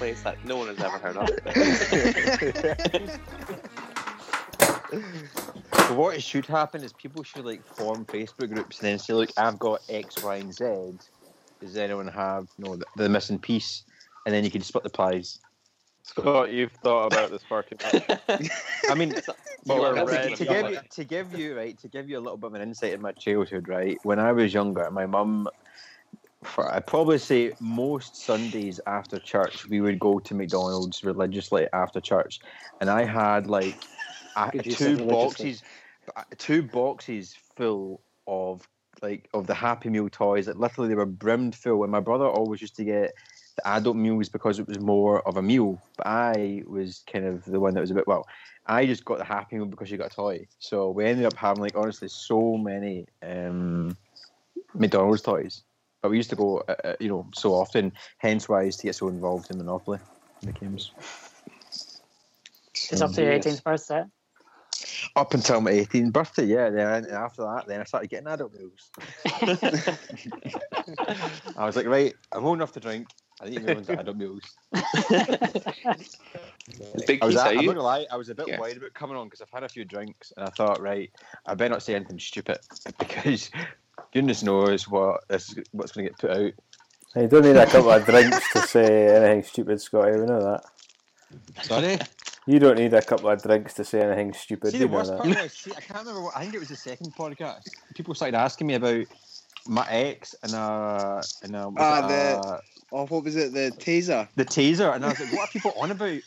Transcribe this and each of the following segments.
place that no one has ever heard of. But what should happen is people should like form Facebook groups and then say, "Look, I've got X, Y, and Z. Does anyone have you know the, the missing piece?" And then you can split the prize. Scott, you've thought about this far too much. I mean, well, are to, to give you to give you right to give you a little bit of an insight in my childhood, right? When I was younger, my mum, for I'd probably say most Sundays after church, we would go to McDonald's religiously after church, and I had like you two boxes, two boxes full of like of the Happy Meal toys. That literally they were brimmed full, and my brother always used to get the adult meals because it was more of a meal. But I was kind of the one that was a bit well. I just got the Happy Meal because you got a toy. So we ended up having like honestly so many um, McDonald's toys. But we used to go, uh, uh, you know, so often. Hence why I used to get so involved in Monopoly in the games. It's up to your 18th birthday. Up until my 18th birthday, yeah. Then after that, then I started getting adult meals. I was like, right, I'm old enough to drink. I need to move into adult meals. I was, at, I'm not gonna lie, I was a bit Yeah. worried about coming on because I've had a few drinks and I thought, right, I better not say anything stupid because goodness knows what what's going to get put out. You don't need a couple of drinks to say anything stupid, Scotty. We know that. Sorry. You don't need a couple of drinks to say anything stupid. see, the worst part was, see, I can't remember what I think it was the second podcast. People started asking me about my ex and uh and uh, was Ah, it, the- uh, Oh, what was it? The taser. the taser, and I was like, "What are people on about?" And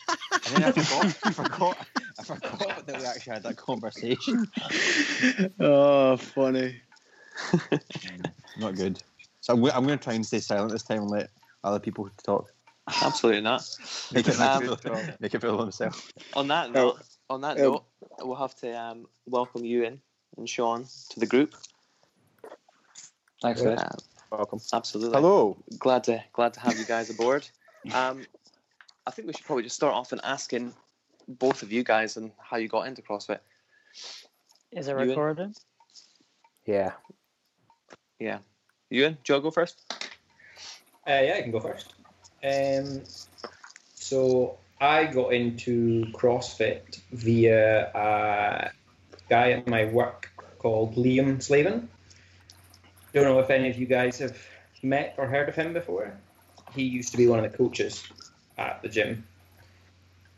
then I forgot, I forgot, I forgot that we actually had that conversation. oh, funny. Not good. So I'm, go- I'm going to try and stay silent this time and let other people talk. Absolutely not. Make it, Um, make it, make feel themselves. On that Oh. note, on that Oh. note, we'll have to um, welcome you in and Sean to the group. Thanks, guys. Uh, Welcome. absolutely. Hello. Glad to glad to have you guys aboard. Um, I think we should probably just start off in asking both of you guys and how you got into CrossFit. Is it You in? recorded? Yeah. Yeah, you in? Do you want to go first? Uh, yeah, I can go first. Um, so I got into CrossFit via a guy at my work called Liam Slavin. Don't know if any of you guys have met or heard of him before. He used to be one of the coaches at the gym.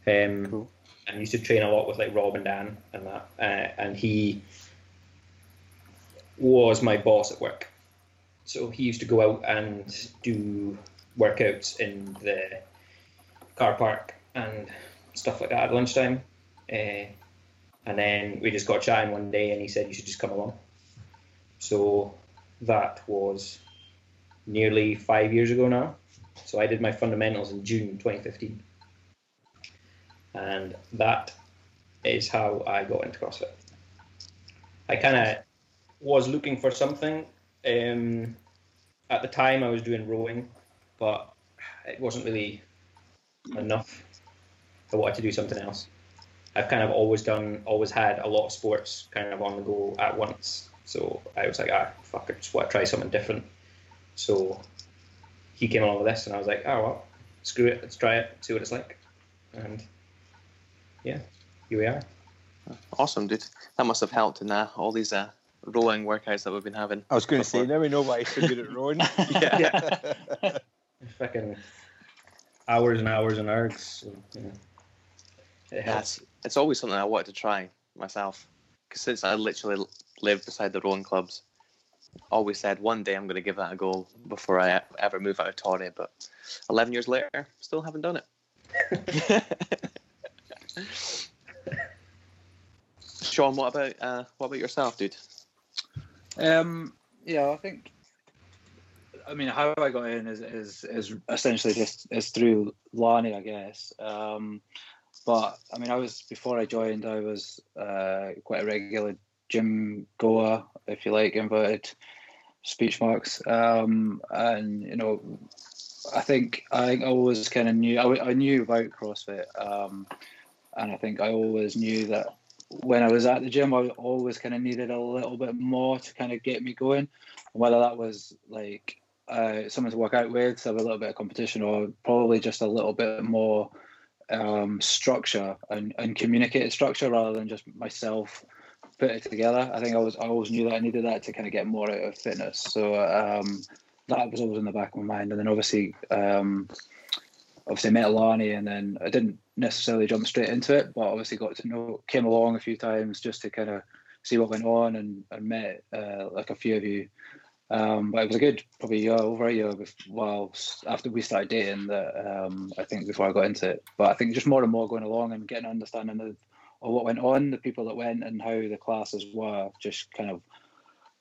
Um, Cool. and used to train a lot with like Rob and Dan and that. Uh, and he was my boss at work. So he used to go out and do workouts in the car park and stuff like that at lunchtime. Uh, and then we just got chatting one day and he said, You should just come along. So that was nearly five years ago now. So I did my fundamentals in June 2015. And that is how I got into CrossFit. I kind of was looking for something. Um, at the time, I was doing rowing, but it wasn't really enough. I wanted to do something else. I've kind of always done, always had a lot of sports kind of on the go at once. So I was like, ah, fuck, I just want to try something different. So he came along with this, and I was like, oh well, screw it, let's try it, see what it's like. And yeah, here we are. Awesome, dude. That must have helped in uh, all these uh, rowing workouts that we've been having. I was going to say, now we know why he's so good at rowing. Yeah. yeah. Fucking hours and hours and hours. So, you know, it Yeah, helps. it's, it's always something I wanted to try myself. Because since I literally l- live beside the rowing clubs, always said one day I'm going to give that a go before I ever move out of Torrey. But 11 years later, still haven't done it. Sean, what about uh, what about yourself, dude? Um, yeah, I think. I mean, how I got in is is, is essentially just is through Lani, I guess. Um, but I mean, I was before I joined, I was uh, quite a regular gym goer, if you like, inverted speech marks. Um, and you know, I think I think I always kind of knew I knew about CrossFit, um, and I think I always knew that when I was at the gym, I always kind of needed a little bit more to kind of get me going. And whether that was like uh, someone to work out with, have a little bit of competition, or probably just a little bit more um, structure and, and communicated structure rather than just myself put it together. I think I was I always knew that I needed that to kind of get more out of fitness. So um, that was always in the back of my mind. And then obviously, um, obviously met Lani, and then I didn't necessarily jump straight into it, but obviously got to know, came along a few times just to kind of see what went on, and, and met uh, like a few of you. Um, but it was a good probably year over a year well after we started dating that um, I think before I got into it. But I think just more and more going along and getting an understanding of, of what went on, the people that went, and how the classes were, just kind of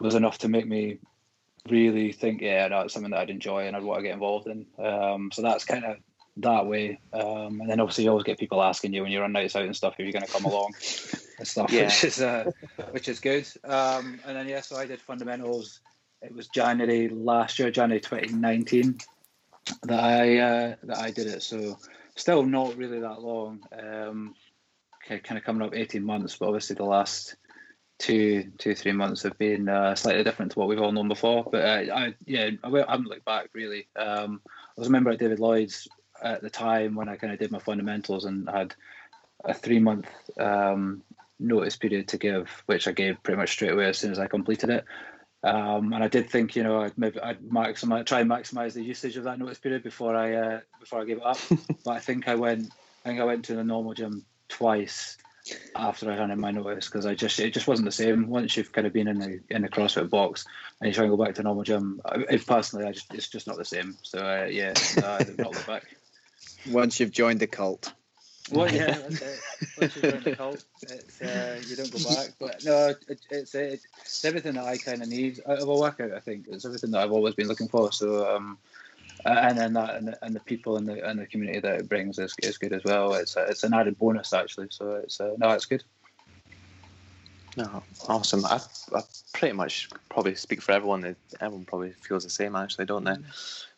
was enough to make me really think, yeah, no, it's something that I'd enjoy and I'd want to get involved in. Um, so that's kind of that way. Um, and then obviously you always get people asking you when you're on nights out and stuff if you're going to come along and stuff, Yeah. which is uh, which is good. Um, and then yeah, so I did fundamentals. It was January last year, January 2019, that I uh, that I did it. So still not really that long. Um, kind of coming up 18 months, but obviously the last two, two, three months have been uh, slightly different to what we've all known before. But uh, I, yeah, I haven't looked back really. Um, I was a member at David Lloyd's at the time when I kind of did my fundamentals and had a three month um, notice period to give, which I gave pretty much straight away as soon as I completed it. Um, and I did think, you know, I'd maybe I'd maximize, try and maximize the usage of that notice period before I uh, before I gave it up. but I think I went, I think I went to the normal gym twice after I ran in my notice because I just it just wasn't the same. Once you've kind of been in the in the CrossFit box and you try and go back to normal gym, I, if personally, I just it's just not the same. So uh, yeah, no, I did not look back. Once you've joined the cult. Well, yeah, that's it. Once you're in the cult, it's, uh, you don't go back. But no, it, it's it's everything that I kind of need out of a workout. I think it's everything that I've always been looking for. So, um, and then that and the, and the people and the and the community that it brings is, is good as well. It's a, it's an added bonus actually. So it's uh, no, it's good. No, awesome. I, I pretty much probably speak for everyone. Everyone probably feels the same, actually, don't they?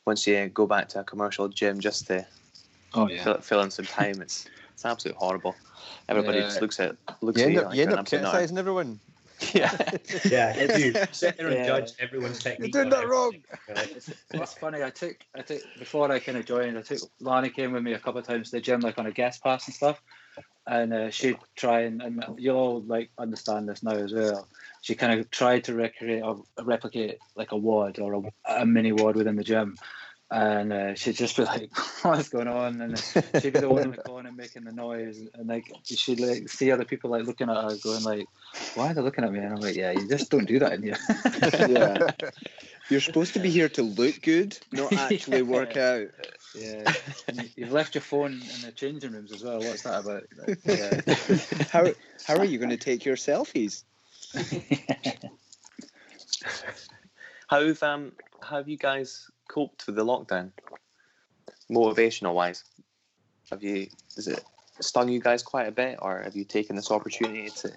Once you go back to a commercial gym just to Oh fill, fill in some time, it's it's absolutely horrible. Everybody Yeah. just looks at looks You at end you up, like you end you're up an absolute nutter. criticising everyone. Yeah, Yeah, you. Sit there and Yeah. judge everyone's technique. You're doing that wrong. everything, right? It's, it's funny. I took I took before I kind of joined. I took Lani came with me a couple of times to the gym, like on a guest pass and stuff. And uh, she'd try and, and you'll all like understand this now as well. She kind of tried to recreate or replicate like a wad or a, a mini wad within the gym. And uh, she'd just be like, "What's going on?" And she'd be the one in the corner making the noise, and like she'd like see other people like looking at her, going like, "Why are they looking at me?" And I'm like, "Yeah, you just don't do that in here." Yeah. You're supposed to be here to look good, not actually work out. Yeah, And you- you've left your phone in the changing rooms as well. What's that about? Yeah. How how are you going to take your selfies? how've um how have you guys coped with the lockdown, motivational wise? Have you is it stung you guys quite a bit, or have you taken this opportunity to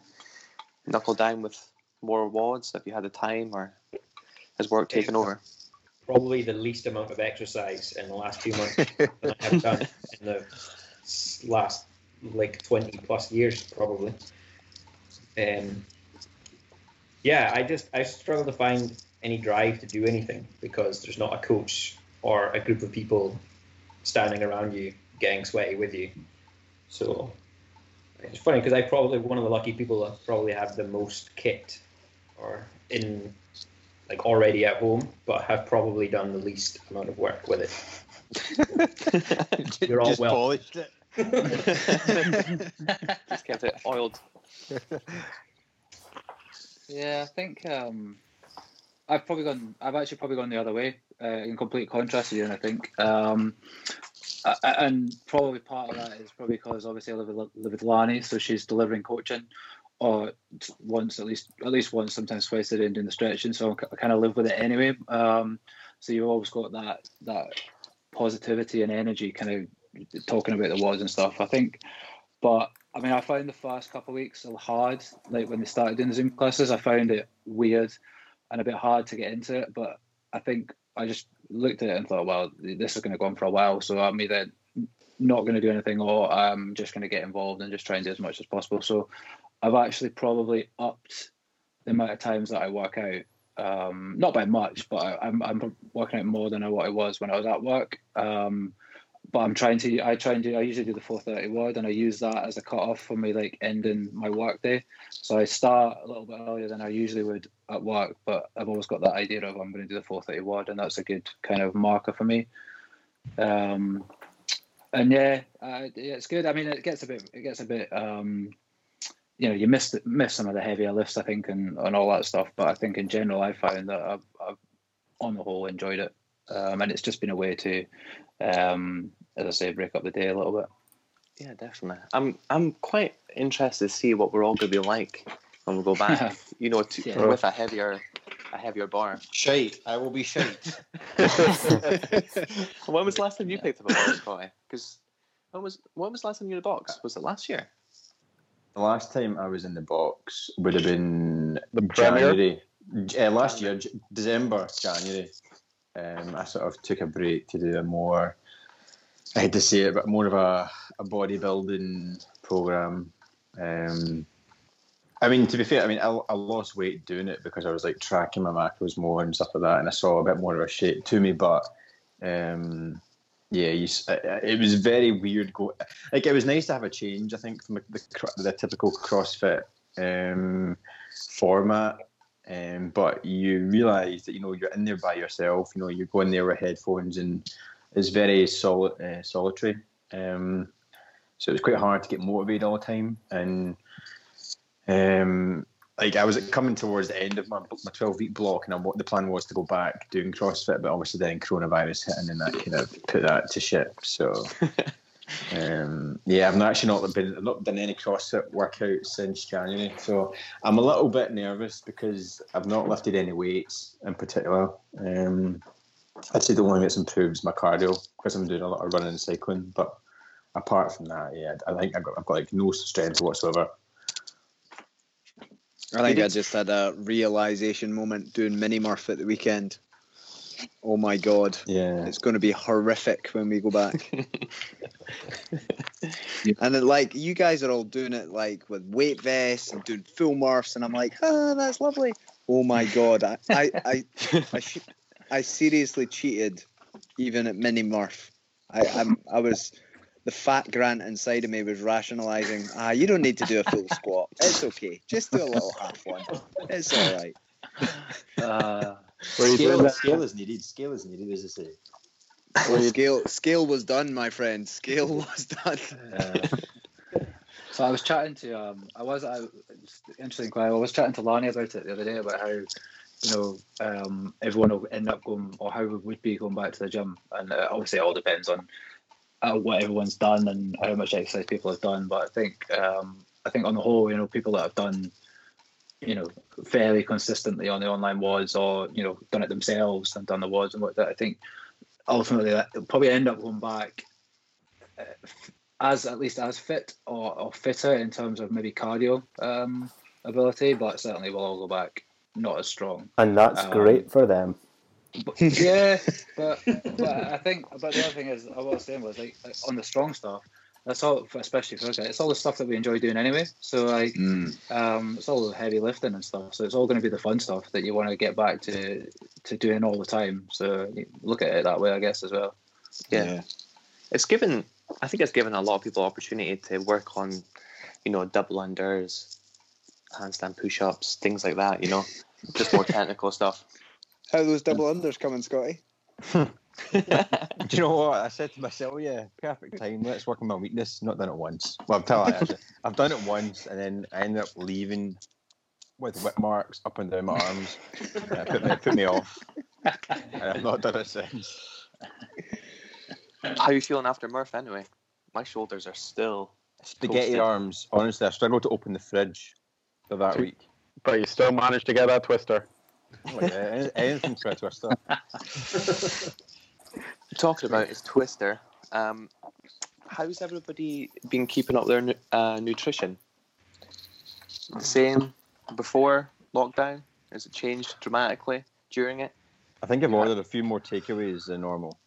knuckle down with more awards? Have you had the time, or has work taken over? Probably the least amount of exercise in the last two months than I have done in the last like 20 plus years, probably. Um, yeah, I just I struggle to find any drive to do anything because there's not a coach or a group of people standing around you getting sweaty with you. So it's funny because I probably one of the lucky people that probably have the most kit or in like already at home, but have probably done the least amount of work with it. You're all Just well. polished it. Just kept it oiled. Yeah, I think um, I've probably gone. I've actually probably gone the other way, uh, in complete contrast to you. And I think, um, and probably part of that is probably because obviously I live with, live with Lani, so she's delivering coaching, or once at least, at least once, sometimes twice a day, doing the stretching. So I kind of live with it anyway. Um, so you've always got that that positivity and energy, kind of talking about the wads and stuff. I think, but I mean, I found the first couple of weeks hard. Like when they started doing the Zoom classes, I found it weird and a bit hard to get into it. But I think I just looked at it and thought, well, this is going to go on for a while. So I'm either not going to do anything or I'm just going to get involved and just try and do as much as possible. So I've actually probably upped the amount of times that I work out Um, not by much, but I, I'm I'm working out more than what I was when I was at work. Um, but I'm trying to. I try and do. I usually do the 4:30 wad, and I use that as a cut off for me, like ending my work day. So I start a little bit earlier than I usually would at work, but I've always got that idea of I'm going to do the 4:30 wad, and that's a good kind of marker for me. Um, and yeah, uh, yeah, it's good. I mean, it gets a bit. It gets a bit. Um, you know, you miss miss some of the heavier lifts, I think, and, and all that stuff. But I think in general, I found that I've, I've on the whole enjoyed it, um, and it's just been a way to, um, as I say, break up the day a little bit. Yeah, definitely. I'm I'm quite interested to see what we're all going to be like when we go back. you know, to, Yeah. with a heavier a heavier bar. Shite. I will be shite. when was the last time you picked up a box, Scotty? Because when was when was the last time you were in a box? Was it last year? The last time I was in the box would have been The Premier? January. Uh, last year, J- December, January. Um, I sort of took a break to do a more, I hate to say it, but more of a, a bodybuilding program. Um, I mean, to be fair, I mean, I, I lost weight doing it because I was like tracking my macros more and stuff like that, and I saw a bit more of a shape to me. But um, yeah, you, it was very weird. Go like it was nice to have a change. I think from the the, the typical CrossFit um, format. Um, but you realise that you know you're in there by yourself. You know you're going there with headphones, and it's very soli- uh, solitary. Um, so it was quite hard to get motivated all the time. And um, like I was coming towards the end of my my twelve week block, and I, the plan was to go back doing CrossFit, but obviously then coronavirus hit, and then that kind of put that to shit. So. Um, yeah, I've not actually not been not done any CrossFit workouts since January, so I'm a little bit nervous because I've not lifted any weights in particular. Um, I'd say the only thing that's improved is my cardio because I'm doing a lot of running and cycling. But apart from that, yeah, I think I've got, I've got like no strength whatsoever. I think I just had a realization moment doing mini Murph at the weekend. Oh my god, Yeah, it's going to be horrific when we go back. and then, like you guys are all doing it like with weight vests and doing full Murphs, and I'm like, ah, that's lovely. Oh my god, I I I I, I seriously cheated even at mini Murph. I I'm, I was the fat Grant inside of me was rationalizing. Ah, you don't need to do a full squat. It's okay. Just do a little half one. It's all right. Uh, Were you doing scale, scale is needed. Scale is needed, as I say. Well, scale scale was done, my friend. Scale was done. Uh, So I was chatting to um I was I it's interesting I was chatting to Lani about it the other day about how you know um everyone will end up going or how we would be going back to the gym and uh, obviously it all depends on uh, what everyone's done and how much exercise people have done but I think um I think on the whole you know people that have done you know fairly consistently on the online wads or you know done it themselves and done the wads and what that I think ultimately that they'll probably end up going back uh, as at least as fit or, or fitter in terms of maybe cardio um, ability, but certainly we'll all go back not as strong. And that's Um, great for them. But, yeah, but but I think but the other thing is what I was saying was like, on the strong stuff. That's all, especially for us. Eh? It's all the stuff that we enjoy doing anyway. So like, mm. um, it's all the heavy lifting and stuff. So it's all going to be the fun stuff that you want to get back to to doing all the time. So look at it that way, I guess, as well. Yeah. It's given I think it's given a lot of people opportunity to work on, you know, double unders, handstand push ups, things like that, you know. Just more technical stuff. How those double mm. unders coming, Scotty? Do you know what? I said to myself, oh, yeah, perfect time. Let's work on my weakness. Not done it once. Well, I've tell you, I've done it once, and then I ended up leaving with whip marks up and down my arms. And it put me, it put me off. And I've not done it since. How are you feeling after Murph anyway? My shoulders are still Spaghetti Toasted. arms. Honestly, I struggled to open the fridge for that Two- week. But you still managed to get that twister. Oh, yeah, anything for a twister. talking about is Twister. Um, how's everybody been keeping up their uh, nutrition? The same before lockdown? Has it changed dramatically during it? I think I've ordered a few more takeaways than normal.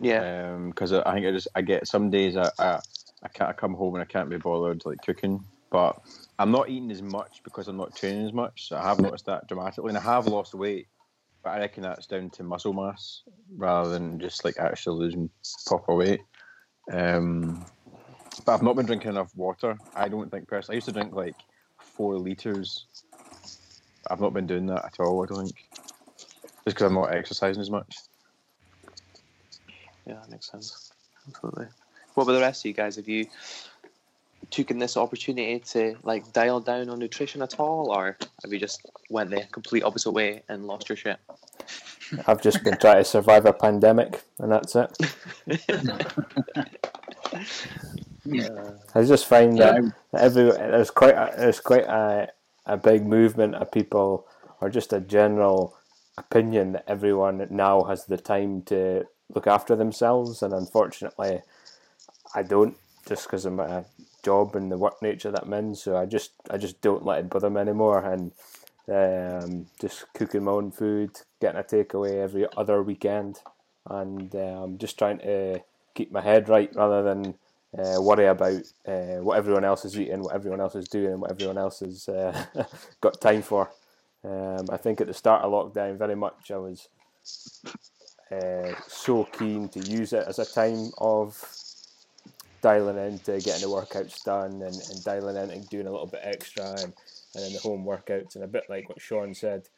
Yeah. because I I think I just I get some days I, I I can't I come home and I can't be bothered like cooking. but I'm not eating as much because I'm not training as much. So I have noticed that dramatically, and I have lost weight. But I reckon that's down to muscle mass rather than just like actually losing proper weight. Um, but I've not been drinking enough water. I don't think personally. I used to drink like four liters. I've not been doing that at all. I don't think just because I'm not exercising as much. Yeah, that makes sense. Absolutely. What about the rest of you guys? Have you taken this opportunity to like dial down on nutrition at all, or have you just went the complete opposite way and lost your shit? I've just been trying to survive a pandemic, and that's it. I just find that every there's quite a, there's quite a, a big movement of people, or just a general opinion that everyone now has the time to look after themselves, and unfortunately, I don't just because of my job and the work nature that I'm in. So I just I just don't let it bother me anymore, and um, just cooking my own food, getting a takeaway every other weekend, and um, just trying to keep my head right rather than uh, worry about uh, what everyone else is eating, what everyone else is doing, and what everyone else has uh, got time for. Um, I think at the start of lockdown, very much I was uh, so keen to use it as a time of dialing into getting the workouts done and, and dialing in and doing a little bit extra and, and then the home workouts and a bit like what Sean said,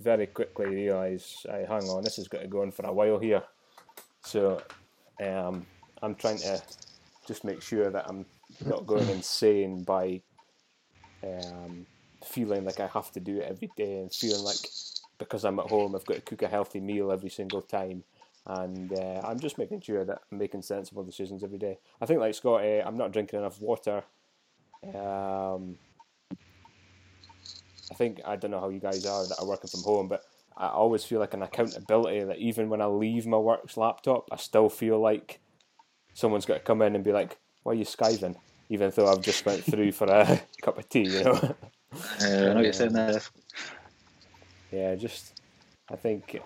very quickly realise, I hang on, this has got to go on for a while here. So um, I'm trying to just make sure that I'm not going insane by um, feeling like I have to do it every day and feeling like because I'm at home I've got to cook a healthy meal every single time. And uh, I'm just making sure that I'm making sensible decisions every day. I think, like Scotty, I'm not drinking enough water. Um, I think I don't know how you guys are that are working from home, but I always feel like an accountability that even when I leave my work's laptop, I still feel like someone's got to come in and be like, "Why are you skiving?" Even though I've just went through for a cup of tea, you know. Uh, I know what you're saying there. yeah, just I think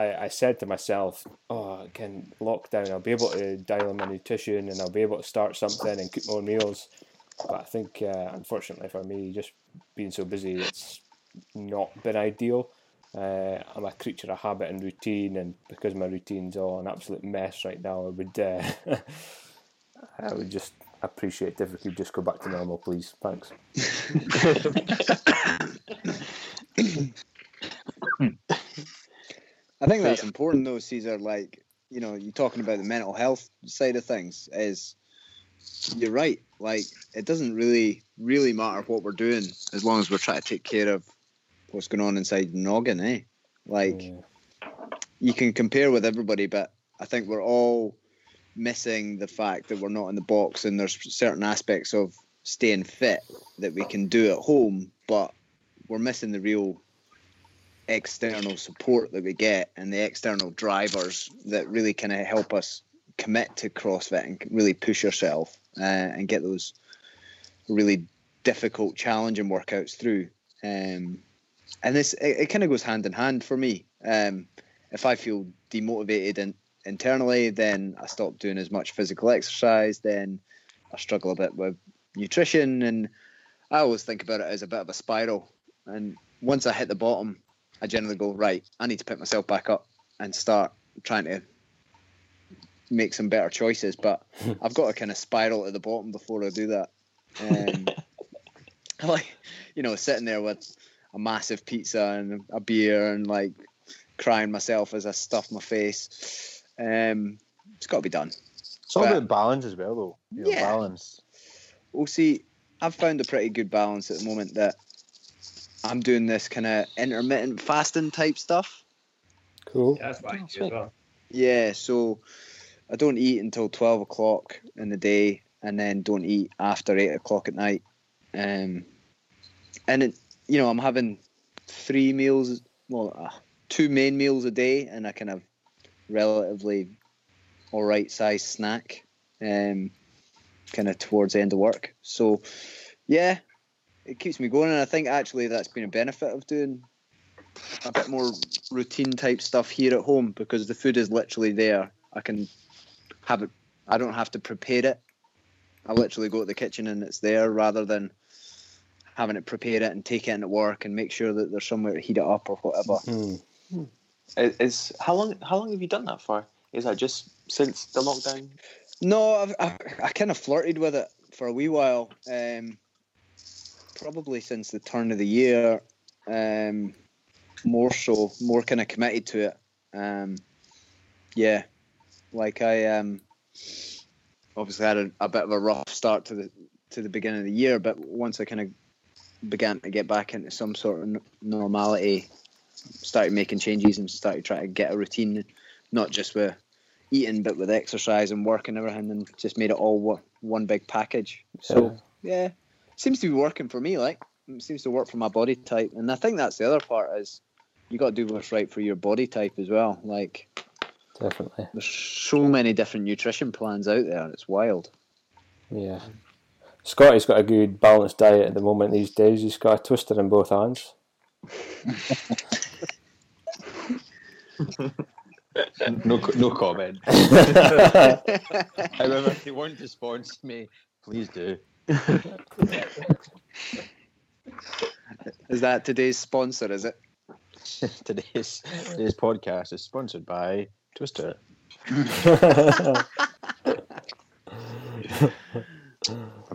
I, I said to myself, "Oh, again, lockdown, I'll be able to dial in my nutrition and I'll be able to start something and cook more meals." But I think, uh, unfortunately for me, just being so busy, it's not been ideal. Uh, I'm a creature of habit and routine, and because my routine's all an absolute mess right now, I would, uh, I would just appreciate if we could just go back to normal, please. Thanks. I think that's important though, Caesar. Like, you know, you're talking about the mental health side of things. Is you're right. Like, it doesn't really, really matter what we're doing as long as we're trying to take care of what's going on inside the noggin, eh? Like, Yeah. you can compare with everybody, but I think we're all missing the fact that we're not in the box, and there's certain aspects of staying fit that we can do at home, but we're missing the real external support that we get and the external drivers that really kind of help us commit to CrossFit and really push yourself uh, and get those really difficult, challenging workouts through. Um, and this it, it kind of goes hand in hand for me. Um, if I feel demotivated in, internally, then I stop doing as much physical exercise. Then I struggle a bit with nutrition, and I always think about it as a bit of a spiral. And once I hit the bottom, I generally go right. I need to pick myself back up and start trying to make some better choices. But I've got to kind of spiral at the bottom before I do that. Um, like, you know, sitting there with a massive pizza and a beer and like crying myself as I stuff my face. Um, it's got to be done. It's all But- about balance as well, though. You know, Yeah. balance. Well, see, I've found a pretty good balance at the moment that I'm doing this kind of intermittent fasting type stuff. Cool. Yeah, that's what I Oh, do as well. Yeah, so I don't eat until 12 o'clock in the day and then don't eat after 8 o'clock at night. Um, and, it, you know, I'm having three meals, well, uh, two main meals a day and a kind of relatively all right size snack um, kind of towards the end of work. So, yeah, it keeps me going. And I think actually that's been a benefit of doing a bit more routine type stuff here at home because the food is literally there. I can have it. I don't have to prepare it. I literally go to the kitchen and it's there rather than having to prepare it and take it into work and make sure that there's somewhere to heat it up or whatever. Hmm. Is, is how long? How long have you done that for? Is that just since the lockdown? No, I've, I, I kind of flirted with it for a wee while. Um, probably since the turn of the year. Um, more so, more kind of committed to it. Um, yeah, like I um, obviously had a, a bit of a rough start to the to the beginning of the year, but once I kind of began to get back into some sort of n- normality, started making changes and started trying to get a routine, not just with eating but with exercise and work and everything, and just made it all one, one big package. So yeah, seems to be working for me. Like it seems to work for my body type, and I think that's the other part is you got to do what's right for your body type as well. Like Definitely. there's so many different nutrition plans out there. And it's wild. Yeah. Scotty's got a good balanced diet at the moment these days. He's got a twister in both hands. No, no comment. However, if you want to sponsor me, please do. Is that today's sponsor? Is it? today's today's podcast is sponsored by Twister. I've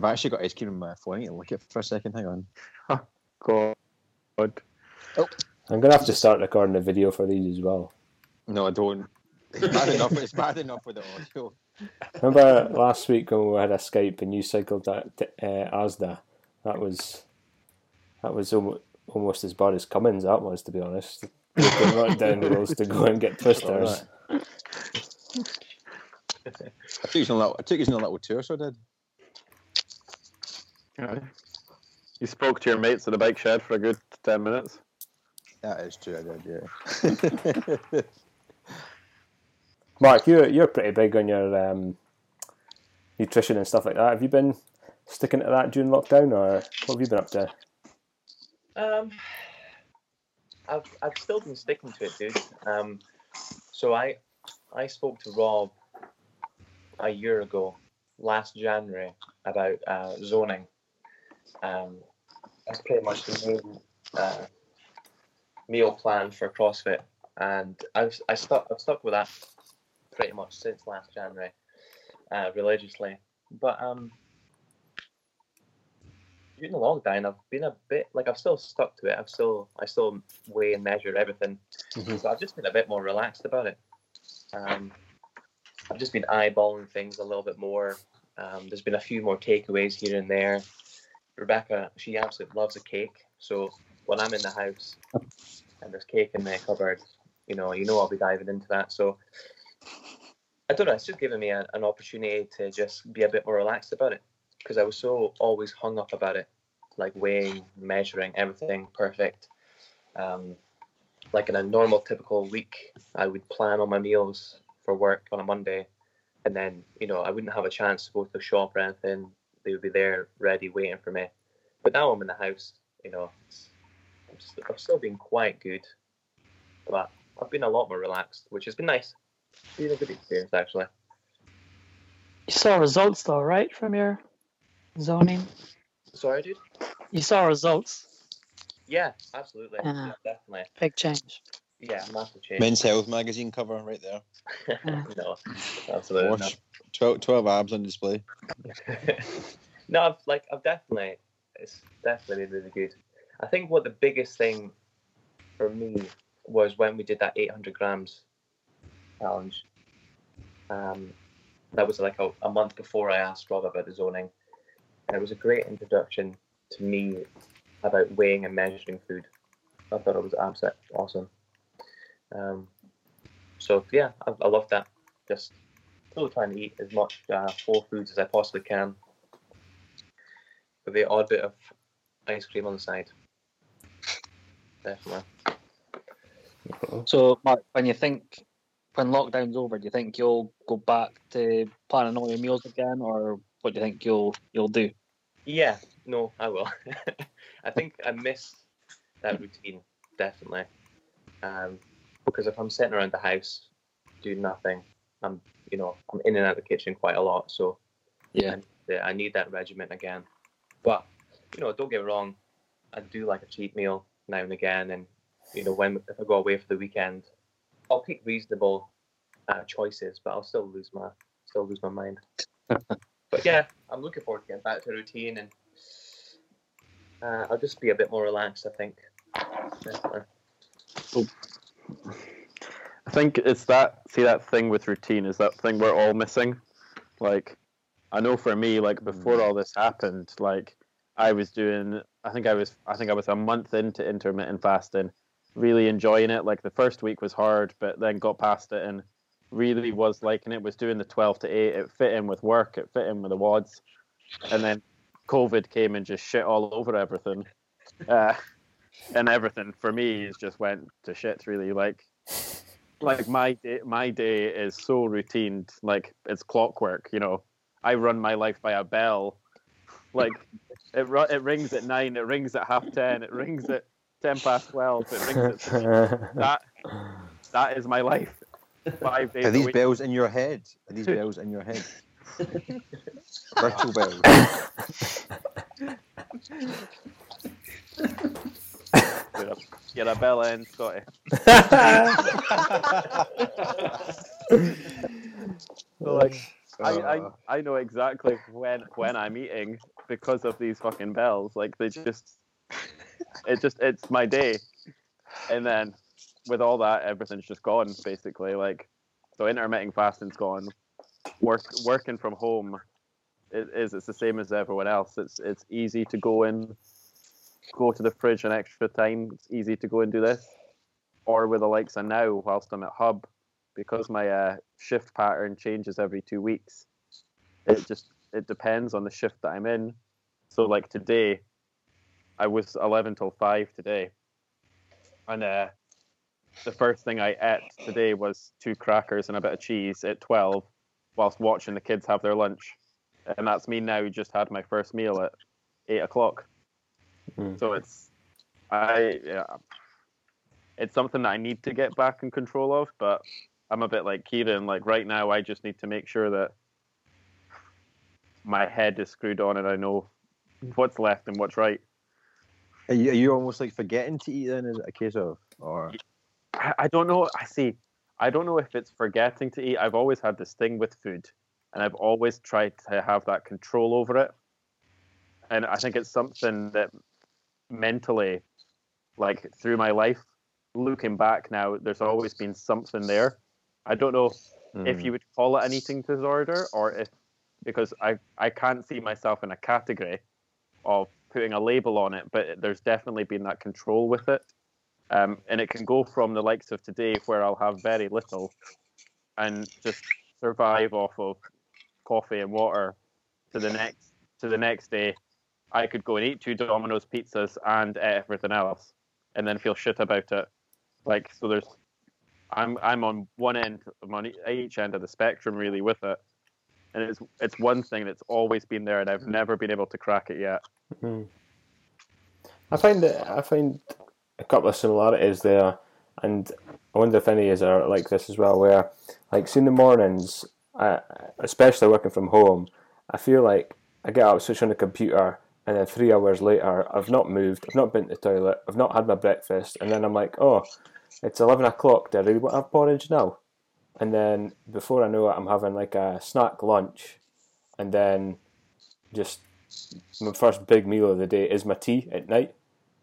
actually got ice cream in my phone. I need to look at it for a second. Hang on. Oh, God. Oh. I'm gonna have to start recording a video for these as well. No, I don't. It's bad enough. It's bad enough with the audio. Remember last week when we had a Skype and you cycled at uh, Asda? That was that was almost, almost as bad as Cummins. That was, to be honest. We've been right down the roads to go and get twisters. I took you on a little, I took you on a little tour, so I did. You spoke to your mates at the bike shed for a good 10 minutes. That is true, I did, yeah. Mark, you're you're pretty big on your um, nutrition and stuff like that. Have you been sticking to that during lockdown, or what have you been up to? Um, I've I've still been sticking to it, dude. Um, so I I spoke to Rob a year ago, last January, about uh, zoning. Um, that's pretty much the main uh, meal plan for CrossFit, and I've I stuck I've stuck with that pretty much since last January, uh, religiously. But um, during the lockdown, I've been a bit like I've still stuck to it. I've still I still weigh and measure everything, Mhm. so I've just been a bit more relaxed about it. Um, I've just been eyeballing things a little bit more. Um, there's been a few more takeaways here and there. Rebecca, she absolutely loves a cake, so when I'm in the house and there's cake in the cupboard, you know, you know I'll be diving into that. So I don't know. It's just given me a, an opportunity to just be a bit more relaxed about it because I was so always hung up about it, like weighing, measuring, everything perfect. Um, like in a normal, typical week, I would plan all my meals for work on a Monday, and then you know I wouldn't have a chance to go to the shop or anything. They would be there, ready, waiting for me. But now I'm in the house, you know. I've still been quite good, but I've been a lot more relaxed, which has been nice. Been a good experience actually. You saw results though, right, from your zoning? Sorry, dude. You saw results. Yeah, absolutely. Yeah. Yeah, definitely. Big change. Yeah, massive change. Men's Health magazine cover right there. no, absolutely not. 12, 12 abs on display. no, I've like I've definitely it's definitely really good. I think what the biggest thing for me was when we did that 800 grams challenge. Um, that was like a, a month before I asked Rob about the zoning, and it was a great introduction to me about weighing and measuring food. I thought it was absolutely awesome. Um, so yeah, I, I love that. Just still trying to eat as much uh, whole foods as I possibly can, with the odd bit of ice cream on the side. Definitely. So, Mark, when you think when lockdown's over, do you think you'll go back to planning all your meals again, or what do you think you'll you'll do? Yeah, no, I will. I think I miss that routine definitely, um, because if I'm sitting around the house doing nothing, I'm you know I'm in and out of the kitchen quite a lot. So Yeah. that I need that regimen again. But you know, don't get me wrong, I do like a cheat meal now and again, and you know, when if I go away for the weekend, I'll pick reasonable uh, choices, but I'll still lose my still lose my mind. but yeah, I'm looking forward to getting back to routine, and uh, I'll just be a bit more relaxed. I think. Definitely. I think it's that see that thing with routine is that thing we're all missing. Like I know for me, like before all this happened, like I was doing I think I was I think I was a month into intermittent fasting, really enjoying it. Like the first week was hard, but then got past it and really was liking it, was doing the twelve to eight. It fit in with work, it fit in with the wads. And then COVID came and just shit all over everything. Uh, and everything for me is just went to shit really like like my day my day is so routine like it's clockwork you know i run my life by a bell like it it rings at nine it rings at half ten it rings at ten past twelve it rings at that that is my life five days Are these week. bells in your head? Are these bells in your head? Virtual bells. You're a, you're a bell end scotty So, like I, I ah. I know exactly when when I'm eating because of these fucking bells. Like they just it just it's my day. And then with all that everything's just gone basically. Like so intermittent fasting's gone. Work working from home it is it's the same as everyone else. It's it's easy to go in go to the fridge an extra time. It's easy to go and do this. Or with the likes of now whilst I'm at hub because my uh, shift pattern changes every two weeks. It just it depends on the shift that I'm in. So like today, I was eleven till five today, and uh, the first thing I ate today was two crackers and a bit of cheese at twelve, whilst watching the kids have their lunch, and that's me now. Just had my first meal at eight o'clock. Mm. So it's I yeah, it's something that I need to get back in control of, but I'm a bit like Kieran. Like right now, I just need to make sure that my head is screwed on and I know what's left and what's right. Are you, are you almost like forgetting to eat then? Is it a case of? Or I, I don't know. I see. I don't know if it's forgetting to eat. I've always had this thing with food, and I've always tried to have that control over it. And I think it's something that mentally, like through my life, looking back now, there's always been something there. I don't know if you hmm. would call it an eating disorder or if because I, I can't see myself in a category of putting a label on it, but there's definitely been that control with it. Um, and it can go from the likes of today where I'll have very little and just survive off of coffee and water to the next to the next day. I could go and eat two Domino's pizzas and everything else and then feel shit about it. Like so there's I'm I'm on one end I'm on each end of the spectrum really with it. And it's it's one thing that's always been there and I've never been able to crack it yet. Mm. I find that I find a couple of similarities there, and I wonder if any of you are like this as well. Where, like, in the mornings, I, especially working from home, I feel like I get up, switch on the computer, and then three hours later, I've not moved, I've not been to the toilet, I've not had my breakfast, and then I'm like, oh, it's eleven o'clock. Do I really want to have porridge now? And then before I know it, I'm having like a snack lunch, and then just my first big meal of the day is my tea at night,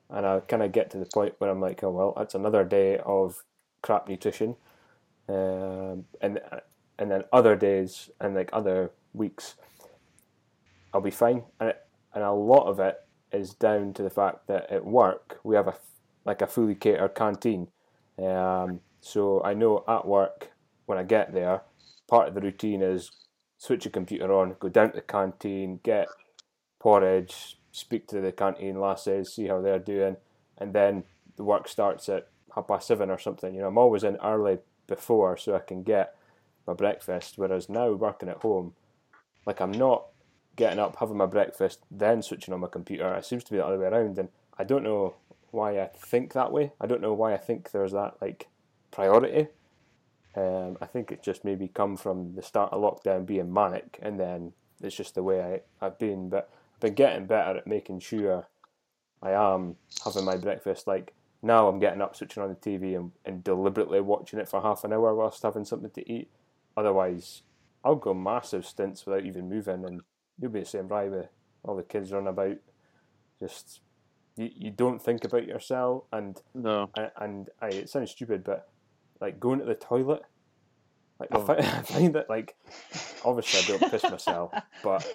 and I kind of get to the point where I'm like, oh well, that's another day of crap nutrition, um, and and then other days and like other weeks, I'll be fine, and and a lot of it is down to the fact that at work we have a like a fully catered canteen, um, so I know at work when I get there, part of the routine is switch your computer on, go down to the canteen, get porridge, speak to the canteen lasses, see how they're doing, and then the work starts at half past seven or something. You know, I'm always in early before so I can get my breakfast. Whereas now working at home, like I'm not getting up, having my breakfast, then switching on my computer. It seems to be the other way around, and I don't know why I think that way. I don't know why I think there's that like priority. Um, I think it just maybe come from the start of lockdown being manic, and then it's just the way I, I've been. But I've been getting better at making sure I am having my breakfast. Like now, I'm getting up, switching on the TV, and, and deliberately watching it for half an hour whilst having something to eat. Otherwise, I'll go massive stints without even moving, and you'll be the same, right? With all the kids running about, just you, you don't think about yourself, and No. and, and I, it sounds stupid, but like going to the toilet, like Oh. I, find, I find that like obviously I don't piss myself, but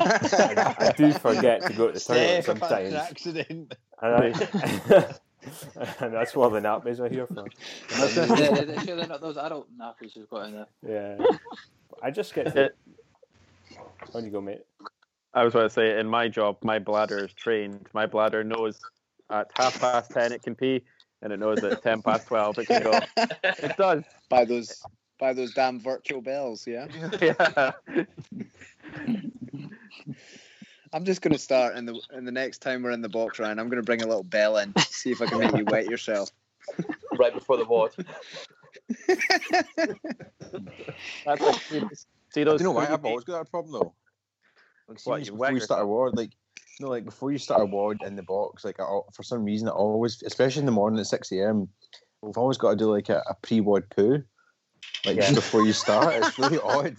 I, I do forget to go to the toilet Steph, if an sometimes, accident. and, I, and that's what the nappies are here for. yeah, they- they- sure they're not those adult nappies you've got in there. Yeah, I just get to. On you go, mate. I was about to say, in my job, my bladder is trained. My bladder knows at half past ten it can pee, and it knows at ten past twelve it can go. It does. by those by those damn virtual bells, yeah. Yeah. I'm just gonna start in the in the next time we're in the box Ryan, I'm gonna bring a little bell in, see if I can make you wet yourself. right before the wad. That's like, see those. don't know why I've always got that problem though. Like, What, you before wet you start a yourself? wad, like no, like before you start a wad in the box, like I, for some reason I always, especially in the morning at six a.m., we've always got to do like a, a pre-wad poo, like Yeah. just before you start. It's really odd.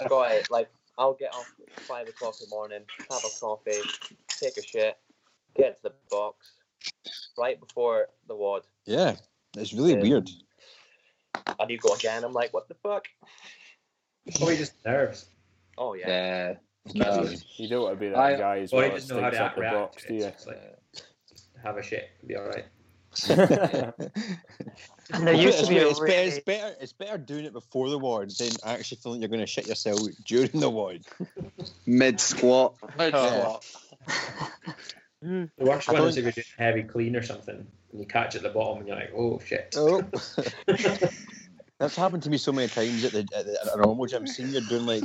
I've got it. Like I'll get up at five o'clock in the morning, have a coffee, take a shit, get to the box right before the wad. Yeah, it's really Yeah. weird. And you go again. I'm like, what the fuck? Probably just nerves. Oh yeah. Yeah. No. You don't want to be that I- guy as Or well. you that just know how to up the react box, to do it. you? Like, have a shit, it'll be all right. And there used to it's, be a it's, better, it's better. It's better doing it before the wad than actually feeling you're going to shit yourself during the wad. Mid squat. Yeah. The worst I one is don't- if you're doing heavy clean or something and you catch at the bottom and you're like, oh shit. Oh. That's happened to me so many times at the at, the, at a normal gym. Seeing you're doing like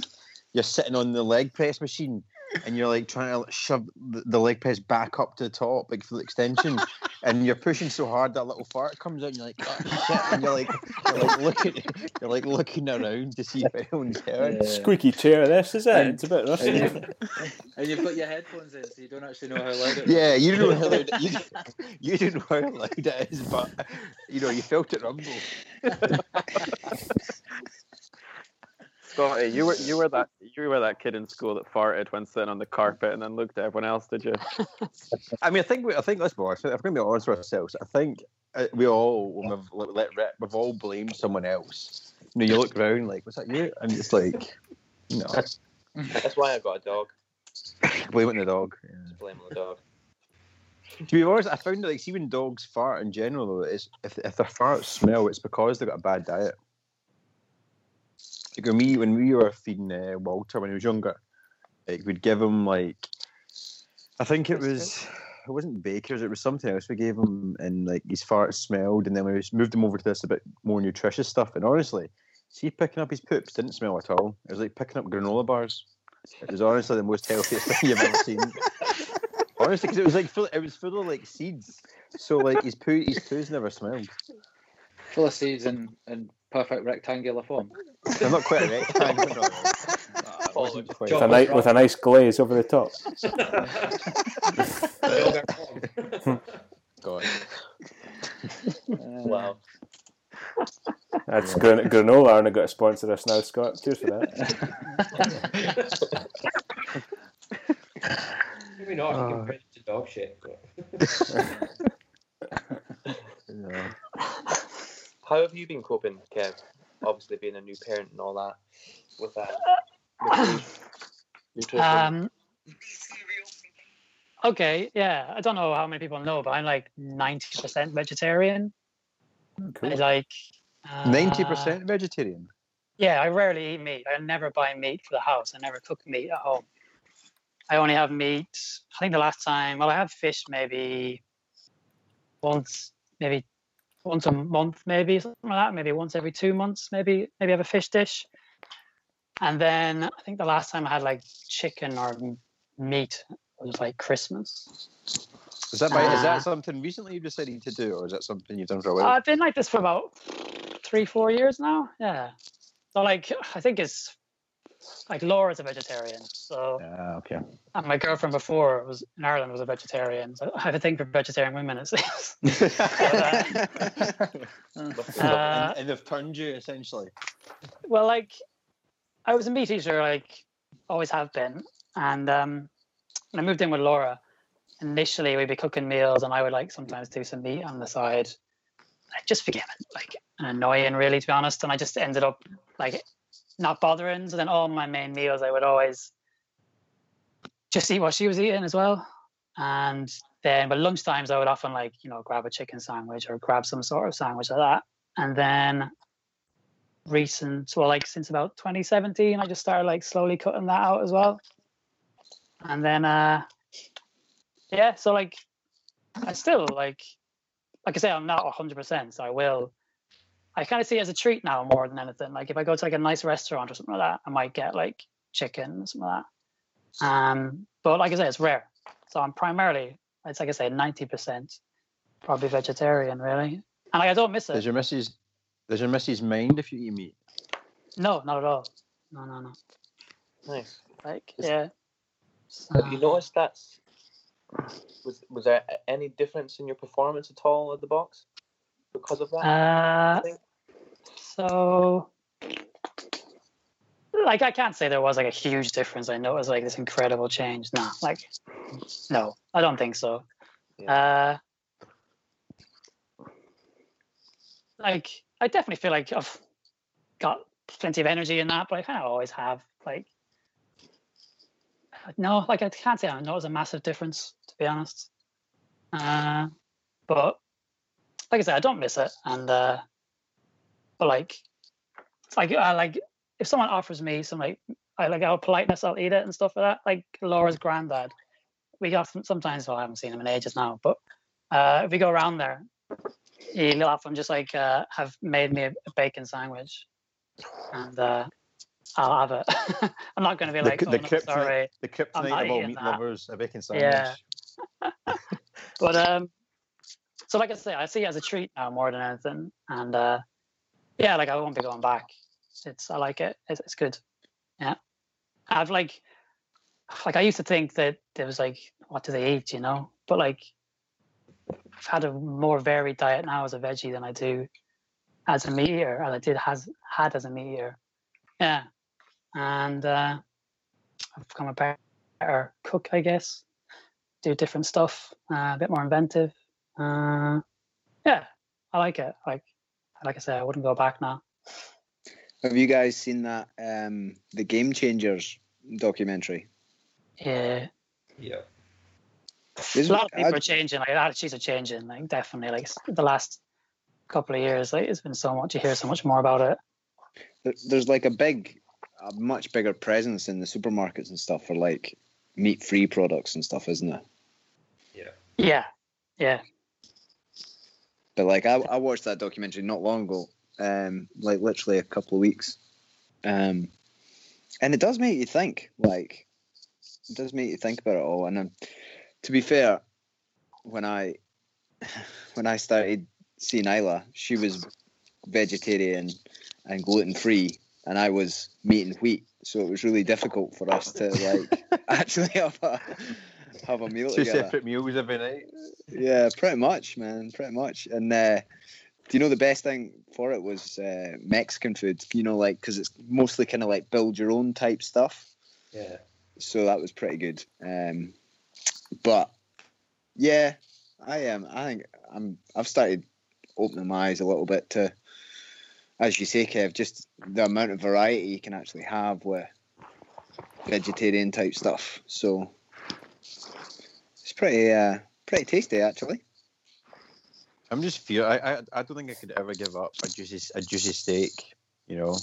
you're sitting on the leg press machine and you're like trying to shove the, the leg press back up to the top, like for the extension, and you're pushing so hard that little fart comes out, and you're like, oh, shit, and you're like, you're like looking, you're like looking around to see if anyone's heard. Yeah. Squeaky chair, this is it. And- It's a bit And rusty. you've, and you've got your headphones in, so you don't actually know how loud it is. Yeah, you don't know how loud you, you don't know how loud it is, but you know you felt it rumble. Scotty, you were you were that you were that kid in school that farted when sitting on the carpet and then looked at everyone else, did you? I mean, I think we, I think let's be honest. If we're going to be honest with ourselves, I think uh, we all when we've let, let rip, we've all blamed someone else. You know, you look around like, was that you? And it's like, you know, That's why I got a dog. blame it on the dog. Just blame the dog. To be honest, I found that like, see when dogs fart in general, though, it's if if their farts smell, it's because they've got a bad diet. Like when we when we were feeding uh, Walter when he was younger, like we'd give him like, I think it was it wasn't Baker's, it was something else we gave him, and like his farts smelled, and then we just moved him over to this a bit more nutritious stuff. And honestly, see picking up his poops didn't smell at all. It was like picking up granola bars. It was honestly the most healthiest thing you've ever seen. Honestly, because it was like full, it was full of like seeds. So like his poo, his poo's never smelled. Full of seeds and in perfect rectangular form. They're not quite a rectangle. no. Uh, quite- With a, ni- with a nice glaze over the top. God. Wow. That's gran- granola aren't going to sponsor us now, Scott. Cheers for that. Maybe not, you Oh. can print it to dog shit. But... Yeah. How have you been coping, Kev? Obviously, being a new parent and all that with that. Nutrition. um, okay, yeah. I don't know how many people know, but I'm like 90% vegetarian. Cool. I like uh, Ninety percent vegetarian. Yeah, I rarely eat meat. I never buy meat for the house. I never cook meat at home. I only have meat. I think the last time, well, I had fish maybe once, maybe once a month, maybe something like that. Maybe once every two months, maybe maybe have a fish dish. And then I think the last time I had like chicken or meat was like Christmas. Is that by, is Ah. that something recently you've decided to do, or is that something you've done for a while? I've been like this for about three, four years now. Yeah. So like, I think it's like Laura's a vegetarian, so Ah, okay. and my girlfriend before was in Ireland was a vegetarian. So I have a thing for vegetarian women. It seems. Uh, and, and they've turned you essentially. well, like I was a meat eater, like always have been, and um, when I moved in with Laura, initially we'd be cooking meals, and I would like sometimes do some meat on the side. I just became like annoying, really, to be honest, and I just ended up like not bothering. So then all my main meals, I would always just eat what she was eating as well, and then but lunchtimes I would often like you know grab a chicken sandwich or grab some sort of sandwich like that, and then recent well like since about 2017 i just started like slowly cutting that out as well. And then uh yeah so like i still like like i say i'm not 100% so i will i kind of see it as a treat now more than anything like if i go to like a nice restaurant or something like that i might get like chicken or something like that um but like i say it's rare so i'm primarily it's like i say 90% probably vegetarian really and like, i don't miss it Does your missus does your missus mind if you eat meat? no not at all no no no Nice. like Is- yeah Have you noticed that? was was there any difference in your performance at all at the box because of that? Uh, think? So, like, I can't say there was like a huge difference. I know it was like this incredible change. No, like, no, I don't think so. Uh, like, I definitely feel like I've got plenty of energy in that, but I kind of always have. Like, no, like I can't say I noticed a massive difference to be honest. Uh, but like I said, I don't miss it, and uh, but like, like I like if someone offers me some like I like out of politeness, I'll eat it and stuff like that. Like Laura's granddad, we got sometimes. Well, I haven't seen him in ages now, but uh, if we go around there, he'll often just like uh, have made me a, bacon sandwich, and uh, I'll have it. I'm not going to be like, k- oh, the no, kryptonite- sorry. The I'm kryptonite of all meat that. lovers, a bacon sandwich. Yeah. but um so like i say i see it as a treat now more than anything and uh yeah like i won't be going back. It's i like it. It's, it's good. Yeah. I've like like i used to think that there was like what do they eat you know? But like i've had a more varied diet now as a veggie than i do as a meat eater as i did has had as a meat eater. Yeah. And uh i've become a better cook i guess. Do different stuff, uh, a bit more inventive. Uh, yeah, I like it. Like, like I said, I wouldn't go back now. Have you guys seen that um, the Game Changers documentary? Yeah, Yeah. Is a lot of people I- are changing. Like attitudes are changing. Like definitely. Like the last couple of years, like it's been so much. You hear so much more about it. there- there's like a big, a much bigger presence in the supermarkets and stuff for like meat-free products and stuff, isn't there? Yeah. Yeah, yeah. But like I, I watched that documentary not long ago, um, like literally a couple of weeks, um, and it does make you think. Like, it does make you think about it all. And um, to be fair, when I when I started seeing Isla, she was vegetarian and gluten free, and I was meat and wheat. So it was really difficult for us to like actually have a have a meal Two together. separate meals every night. Yeah, pretty much, man, pretty much. And uh, do you know the best thing for it was uh, Mexican food? You know, like because it's mostly kind of like build your own type stuff. Yeah. So that was pretty good. Um, but yeah, I am. I think I'm. I've started opening my eyes a little bit to, as you say, Kev, just the amount of variety you can actually have with vegetarian type stuff. So it's pretty, uh, pretty tasty actually. I'm just fear. I, I I don't think I could ever give up a juicy a juicy steak, you know,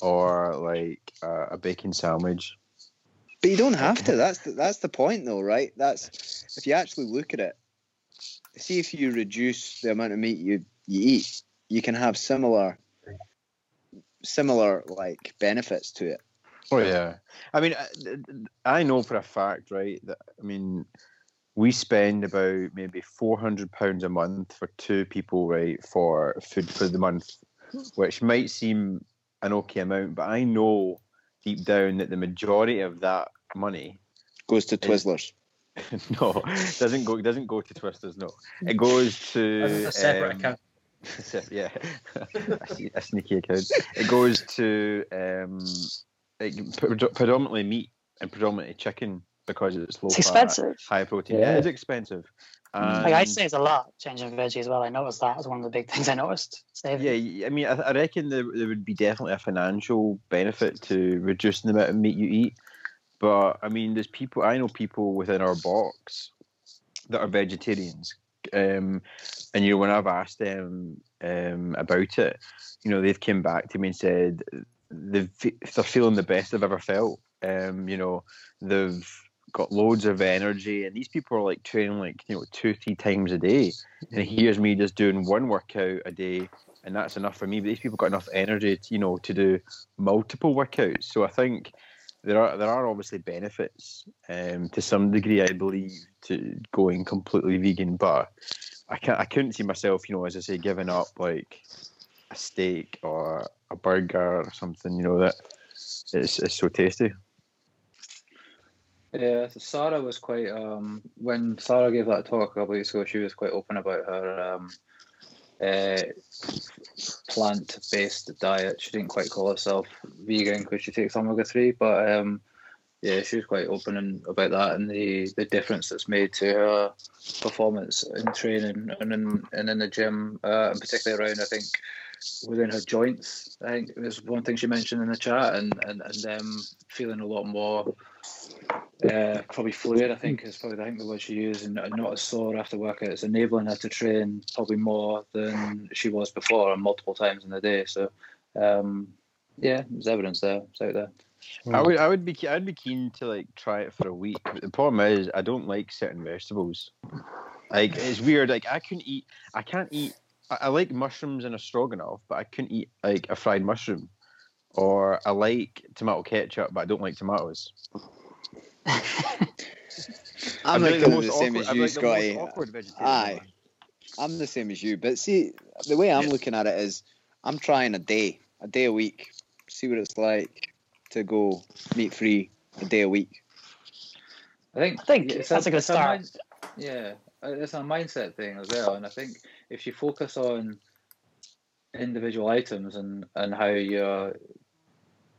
or like uh, a bacon sandwich. But you don't have to. That's the, that's the point, though, right? That's if you actually look at it. See if you reduce the amount of meat you you eat, you can have similar similar like benefits to it. Oh yeah. I mean, I, I know for a fact, right? That I mean, we spend about maybe four hundred pounds a month for two people, right, for food for the month, which might seem an okay amount, but I know deep down that the majority of that money Goes to Is- Twizzlers. no doesn't go doesn't go to Twisters. No, it goes to As a separate um, account. Se- yeah, a, a sneaky account. It goes to um, like, predominantly meat and predominantly chicken because it's low It's fat, expensive. high protein. Yeah. It is expensive. Like I And- say, it's a lot changing veggie as well. I noticed that was one of the big things I noticed. Saving. Yeah, I mean, I, I reckon there, there would be definitely a financial benefit to reducing the amount of meat you eat. But I mean, there's people I know people within our box that are vegetarians, um, and you know when I've asked them um, about it, you know they've come back to me and said they've, they're feeling the best they've ever felt. Um, you know, they've got loads of energy, and these people are like training like you know two, three times a day. And here's me just doing one workout a day, and that's enough for me. But these people got enough energy, to, you know, to do multiple workouts. So I think there are there are obviously benefits um, to some degree, I believe, to going completely vegan. But I can't, I couldn't see myself, you know, as I say, giving up like a steak or a burger or something. You know that it's it's so tasty. Yeah, so Sarah was quite um when Sarah gave that talk a couple weeks ago, she was quite open about her um uh plant based diet. She didn't quite call herself vegan because she takes omega three, but um yeah, she was quite open and, about that and the, the difference that's made to her performance in training and in and in the gym, uh, and particularly around I think within her joints. I think it was one thing she mentioned in the chat, and and, and feeling a lot more uh, probably fluid. I think is probably I think the word she used, and not as sore after workout. It's enabling her to train probably more than she was before, and multiple times in the day. So. Um, yeah, there's evidence there. It's out there. I would I would be I'd be keen to like try it for a week. But the problem is I don't like certain vegetables. Like it's weird. Like I couldn't eat. I can't eat. I, I like mushrooms in a stroganoff, but I couldn't eat like a fried mushroom. Or I like tomato ketchup, but I don't like tomatoes. I'm I'd be like the the, same awkward- as I'd be you, like the most Scotty. vegetarian Aye. I'm the same as you, but see, the way I'm looking at it is, I'm trying a day, a day a week, see what it's like to go meat free a day a week. I think I think it's that's a good it's start. mind- yeah, it's a mindset thing as well, and I think if you focus on individual items and and how you're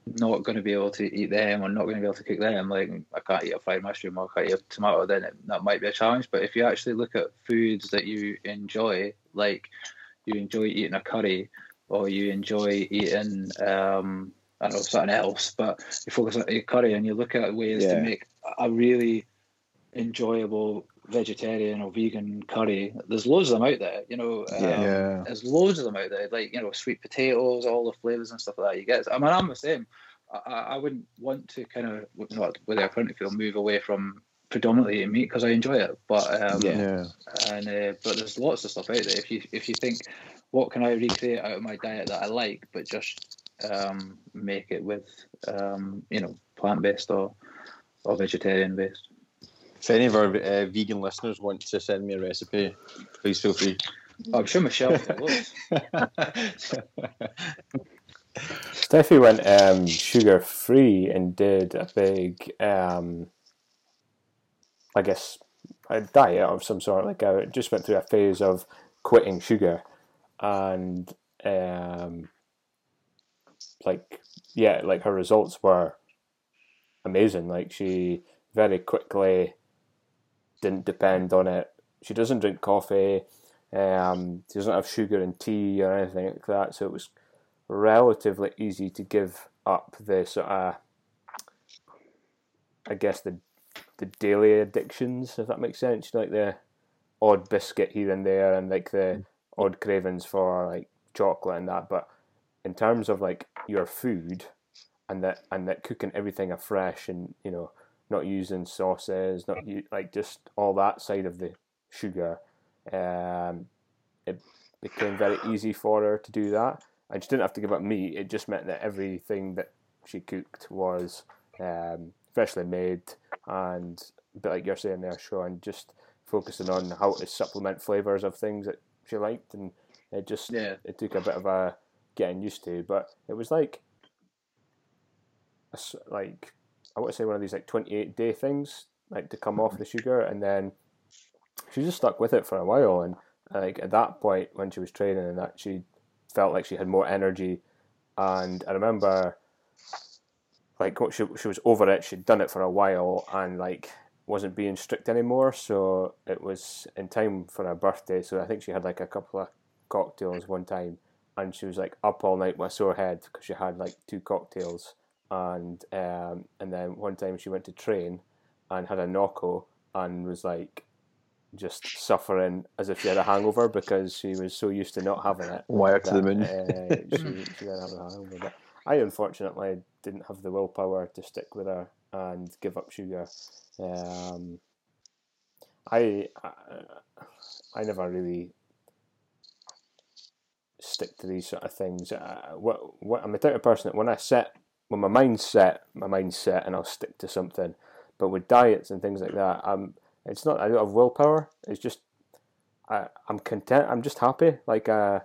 not going to be able to eat them or not going to be able to cook them, like I can't eat a fried mushroom or I can't eat a tomato, then it, that might be a challenge. But if you actually look at foods that you enjoy, like you enjoy eating a curry or you enjoy eating um, I don't know something else, but you focus on your curry and you look at ways Yeah. to make a really enjoyable vegetarian or vegan curry. There's loads of them out there, you know. Um, Yeah. Yeah. There's loads of them out there, like you know, sweet potatoes, all the flavors and stuff like that. You get. I mean, I'm the same. I, I I wouldn't want to kind of not with our current feel move away from predominantly eating meat because I enjoy it. But um, Yeah. Yeah. and uh, but there's lots of stuff out there. If you if you think, what can I recreate out of my diet that I like, but just um, make it with um, you know plant based or or vegetarian based. If any of our uh, vegan listeners want to send me a recipe, please feel free. Oh, I'm sure Michelle knows. Steffi went um, sugar free and did a big, um, I guess, a diet of some sort. Like I just went through a phase of quitting sugar, and um, like yeah, like her results were amazing. Like she very quickly didn't depend on it. She doesn't drink coffee. Um, she doesn't have sugar in tea or anything like that. So it was relatively easy to give up the sort of, I guess the the daily addictions, if that makes sense. You know, like the odd biscuit here and there, and like the odd cravings for like chocolate and that. But in terms of like your food, and that and that cooking everything afresh, and you know, not using sauces, not like just all that side of the sugar, um, it became very easy for her to do that and she didn't have to give up meat. It just meant that everything that she cooked was um, freshly made and a bit like you're saying there, Sean, just focusing on how to supplement flavors of things that she liked, and it just Yeah. it took a bit of a getting used to, but it was like a like I want to say one of these like twenty eight day things, like to come off the mm-hmm. sugar, and then she just stuck with it for a while. And like at that point, when she was training, and that she felt like she had more energy. And I remember, like, she she was over it. She'd done it for a while, and like wasn't being strict anymore. So it was in time for her birthday. So I think she had like a couple of cocktails one time, and she was like up all night with a sore head because she had like two cocktails. And um, and then one time she went to train and had a Nocco and was like just suffering as if she had a hangover because she was so used to not having it. Wire to the moon. uh, she, she didn't have a hangover. But I unfortunately didn't have the willpower to stick with her and give up sugar. Um, I, I I never really stick to these sort of things. Uh, what what I'm the type of person that when I set when my mind's set, my mind's set, and I'll stick to something. But with diets and things like that, I'm it's not I don't have willpower. It's just I I'm content. I'm just happy. Like uh,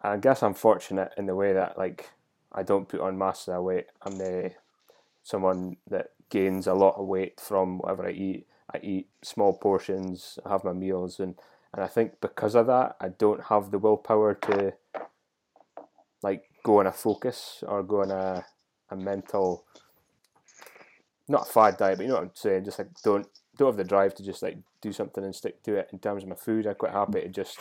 I guess I'm fortunate in the way that like I don't put on massive weight. I'm the someone that gains a lot of weight from whatever I eat. I eat small portions, I have my meals, and, and I think because of that, I don't have the willpower to like go on a focus or go on a, a mental, not a fad diet, but you know what I'm saying. Just like don't don't have the drive to just like do something and stick to it. In terms of my food, I'm quite happy to just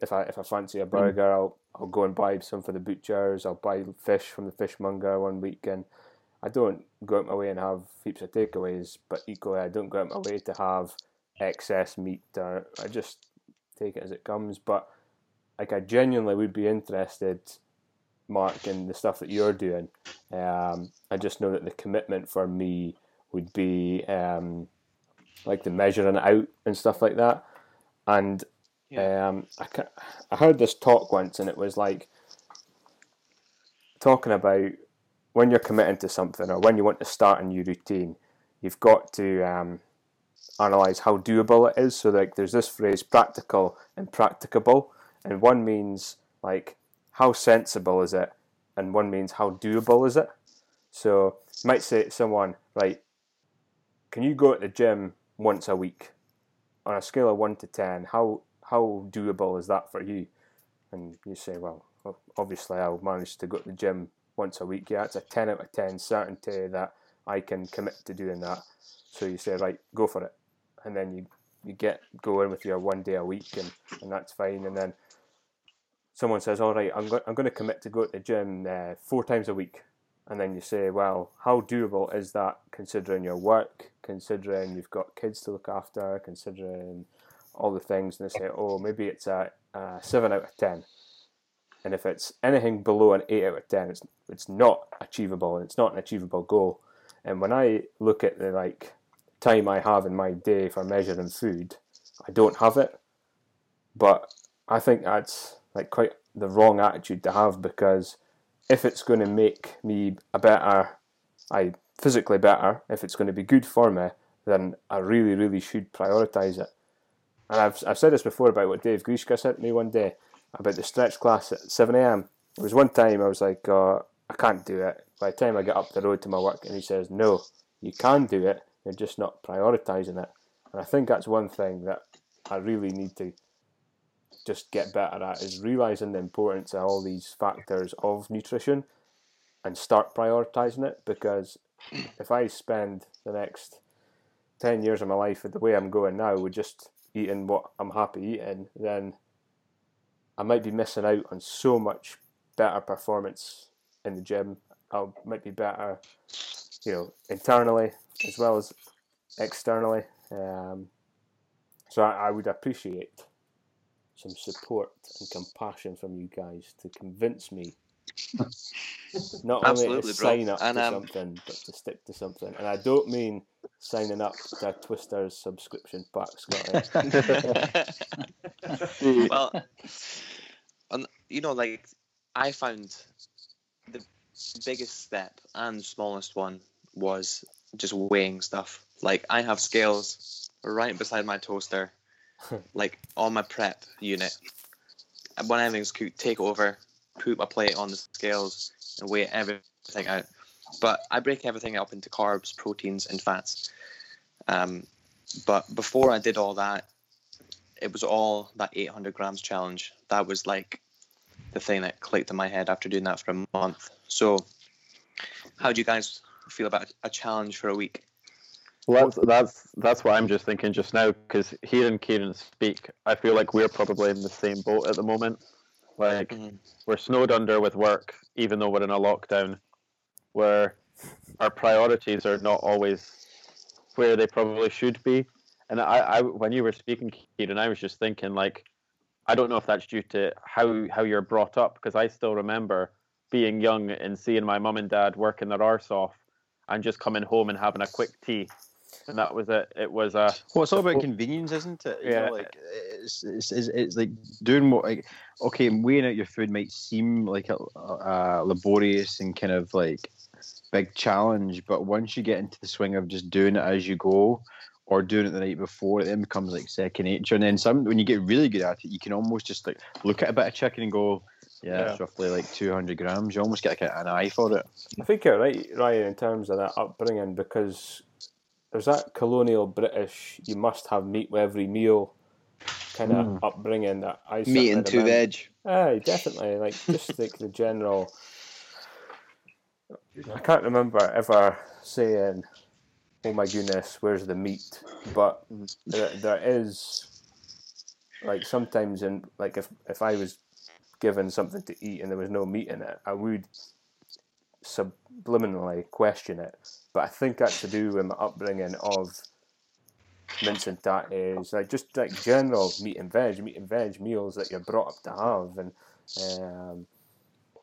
if I if I fancy a burger, I'll I'll go and buy some for the butchers. I'll buy fish from the fishmonger one week, and I don't go out my way and have heaps of takeaways. But equally, I don't go out my way to have excess meat. Or I just take it as it comes. But like, I genuinely would be interested, Mark, and the stuff that you're doing. Um, I just know that the commitment for me would be um, like the measuring out and stuff like that. And um, I, I heard this talk once, and it was like talking about when you're committing to something or when you want to start a new routine, you've got to um, analyze how doable it is. So, like, there's this phrase practical and practicable, and one means like how sensible is it, and one means how doable is it. So, you might say to someone, right, can you go at the gym once a week? On a scale of one to ten, how how doable is that for you? And you say, well, obviously I'll manage to go to the gym once a week. Yeah, it's a 10 out of 10 certainty that I can commit to doing that. So you say, right, go for it. And then you, you get going with your one day a week and, and that's fine. And then someone says, all right, I'm, go- I'm going to commit to go to the gym uh, four times a week. And then you say, well, how doable is that considering your work, considering you've got kids to look after, considering all the things? And they say, oh, maybe it's a, a 7 out of 10. And if it's anything below an 8 out of 10, it's, it's not achievable and it's not an achievable goal. And when I look at the like time I have in my day for measuring food, I don't have it. But I think that's like quite the wrong attitude to have because if it's going to make me a better, I physically better, if it's going to be good for me, then I really, really should prioritize it. And I've, I've said this before about what Dave Grishka said to me one day about the stretch class at 7 a.m. There was one time I was like, uh, I can't do it. By the time I get up the road to my work, and he says, No, you can do it, you're just not prioritizing it. And I think that's one thing that I really need to just get better at is realizing the importance of all these factors of nutrition and start prioritizing it because if I spend the next 10 years of my life the way I'm going now with just eating what I'm happy eating, then I might be missing out on so much better performance in the gym. I might be better, you know, internally as well as externally. Um, so I, I would appreciate some support and compassion from you guys to convince me not only to bro. sign up And, to um, something, but to stick to something. And I don't mean signing up to Twister's subscription pack, Scotty. well, and you know, like I found the biggest step and smallest one was just weighing stuff. Like I have scales right beside my toaster, like all my prep unit. When everything's cooked, take over, put my plate on the scales, and weigh everything out. but I break everything up into carbs, proteins, and fats. Um, but before I did all that, it was all that 800 grams challenge. That was like the thing that clicked in my head after doing that for a month. So, how do you guys feel about a challenge for a week? Well, that's that's that's what I'm just thinking just now because hearing Kieran speak, I feel like we're probably in the same boat at the moment. Like Mhm. we're snowed under with work, even though we're in a lockdown, where our priorities are not always where they probably should be. And I, I when you were speaking, Kieran, I was just thinking like, I don't know if that's due to how how you're brought up because I still remember being young and seeing my mum and dad working their arse off and just coming home and having a quick tea. And that was it. It was a Well, it's all about convenience, isn't it? You know, Yeah. like it's, it's, it's, it's like doing what like okay, weighing out your food might seem like a, a laborious and kind of like big challenge, but once you get into the swing of just doing it as you go, or doing it the night before, it then becomes like second nature. And then some when you get really good at it, you can almost just like look at a bit of chicken and go, yeah, Yeah. it's roughly like two hundred grams. You almost get like an eye for it. I think you're right, Ryan, in terms of that upbringing because there's that colonial British, you must have meat with every meal kind of Mm. upbringing that I Meat and two veg. Aye, definitely. Like just like the general. I can't remember ever saying, "Oh my goodness, where's the meat?" But there, there is, like sometimes in like if if I was given something to eat and there was no meat in it, I would subliminally question it. But I think that's to do with my upbringing of mince and tatties, like just like general meat and veg, meat and veg meals that you're brought up to have, and um,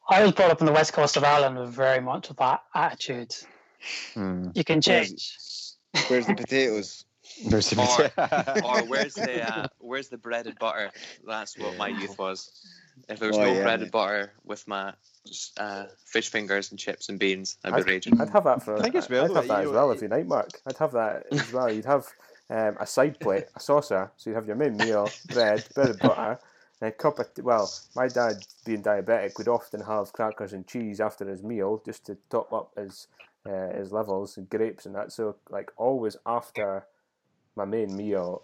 I was brought up on the west coast of Ireland with very much of that attitude. Hmm. You can change. Where's the potatoes? There's the- or where's the uh, where's the bread and butter? That's what my youth was. If there was Oh, no yeah, bread and butter with my uh, fish fingers and chips and beans, I'd be I'd, raging. I'd have that for. I think as well, I'd have that you as well it- every night, Mark. I'd have that as well. You'd have um, a side plate, a saucer. So you'd have your main meal, bread, bread and butter, and a cup of. Well, my dad, being diabetic, would often have crackers and cheese after his meal just to top up his uh, his levels and grapes and that. So like always after my main meal.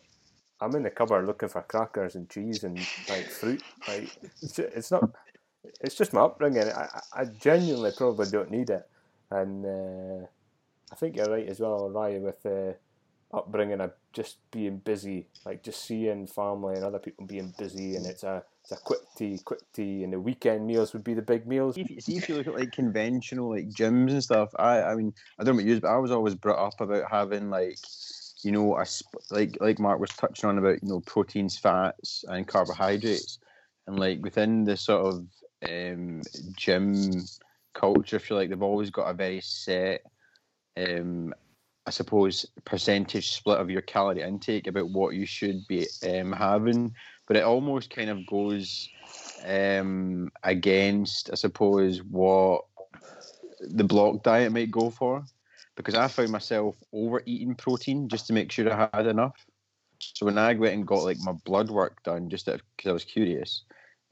I'm in the cupboard looking for crackers and cheese and like fruit. Like it's, ju- it's not. It's just my upbringing. I, I genuinely probably don't need it, and uh, I think you're right as well, Ryan, with the upbringing of just being busy, like just seeing family and other people being busy, and it's a it's a quick tea, quick tea, and the weekend meals would be the big meals. See if, you- see if you look at like conventional like gyms and stuff. I I mean I don't know you, but I was always brought up about having like you know a sp- like like Mark was touching on about you know proteins, fats, and carbohydrates, and like within the sort of um, gym culture, I feel like they've always got a very set. Um, I suppose percentage split of your calorie intake about what you should be um, having, but it almost kind of goes um, against, I suppose, what the block diet might go for. Because I found myself overeating protein just to make sure I had enough. So when I went and got like my blood work done, just because I was curious,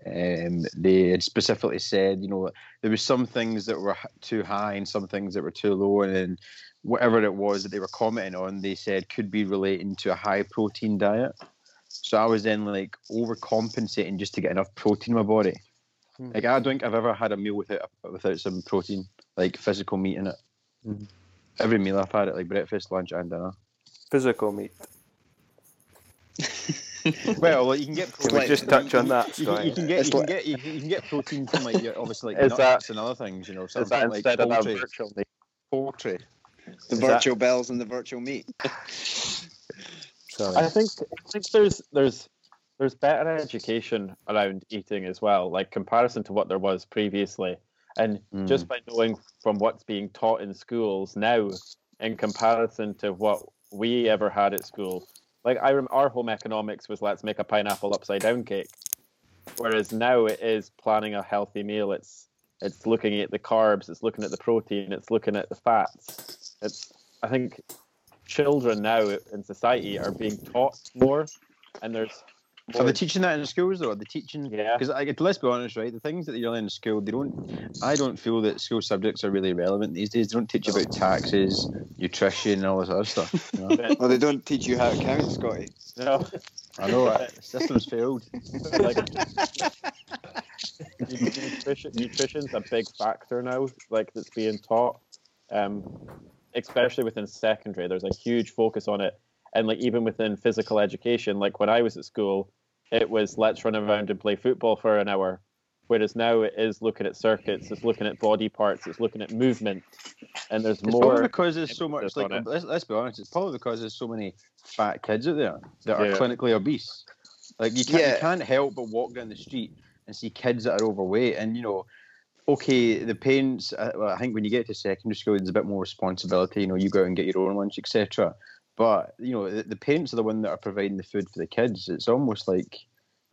um, they had specifically said, you know, there was some things that were too high and some things that were too low, and then whatever it was that they were commenting on, they said could be relating to a high protein diet. So I was then like overcompensating just to get enough protein in my body. Hmm. Like I don't think I've ever had a meal without without some protein, like physical meat in it. Mhm. Every meal I've had it like breakfast, lunch, and dinner. Physical meat. Well, like, you can get. Can we just touch on that, You can, you can get you can get you can, you can get protein from like your, obviously like Is nuts that- and other things, you know. Is Something that like instead of that virtual meat? poultry. The Is that- virtual bells and the virtual meat. Sorry. I think I think there's there's there's better education around eating as well, like comparison to what there was previously, and Mm. just by knowing from what's being taught in schools now, in comparison to what we ever had at school. Like I rem- our home economics was let's make a pineapple upside down cake, whereas now it is planning a healthy meal. It's it's looking at the carbs, it's looking at the protein, it's looking at the fats. It's I think children now in society are being taught more, and there's Are they teaching that in schools though? Are they teaching? Yeah. Because I let's be honest, right? The things that they learn in school, they don't. I don't feel that school subjects are really relevant these days. They don't teach you about taxes, nutrition, and all this other stuff. you know? Well, they don't teach you how to count, Scotty. No, I know the system's failed. like nutrition, nutrition's a big factor now, like that's being taught, um, especially within secondary. There's a huge focus on it, and like even within physical education. Like when I was at school, it was let's run around and play football for an hour, whereas now it is looking at circuits, it's looking at body parts, it's looking at movement, and there's It's probably more. because there's so much. Like, let's, let's be honest. It's probably because there's so many fat kids out there that are Yeah. clinically obese. Like you can't, Yeah. you can't help but walk down the street and see kids that are overweight. And you know, okay, the parents. Uh, well, I think when you get to secondary school, there's a bit more responsibility. You know, you go out and get your own lunch, etc. But you know, the, the parents are the one that are providing the food for the kids. It's almost like.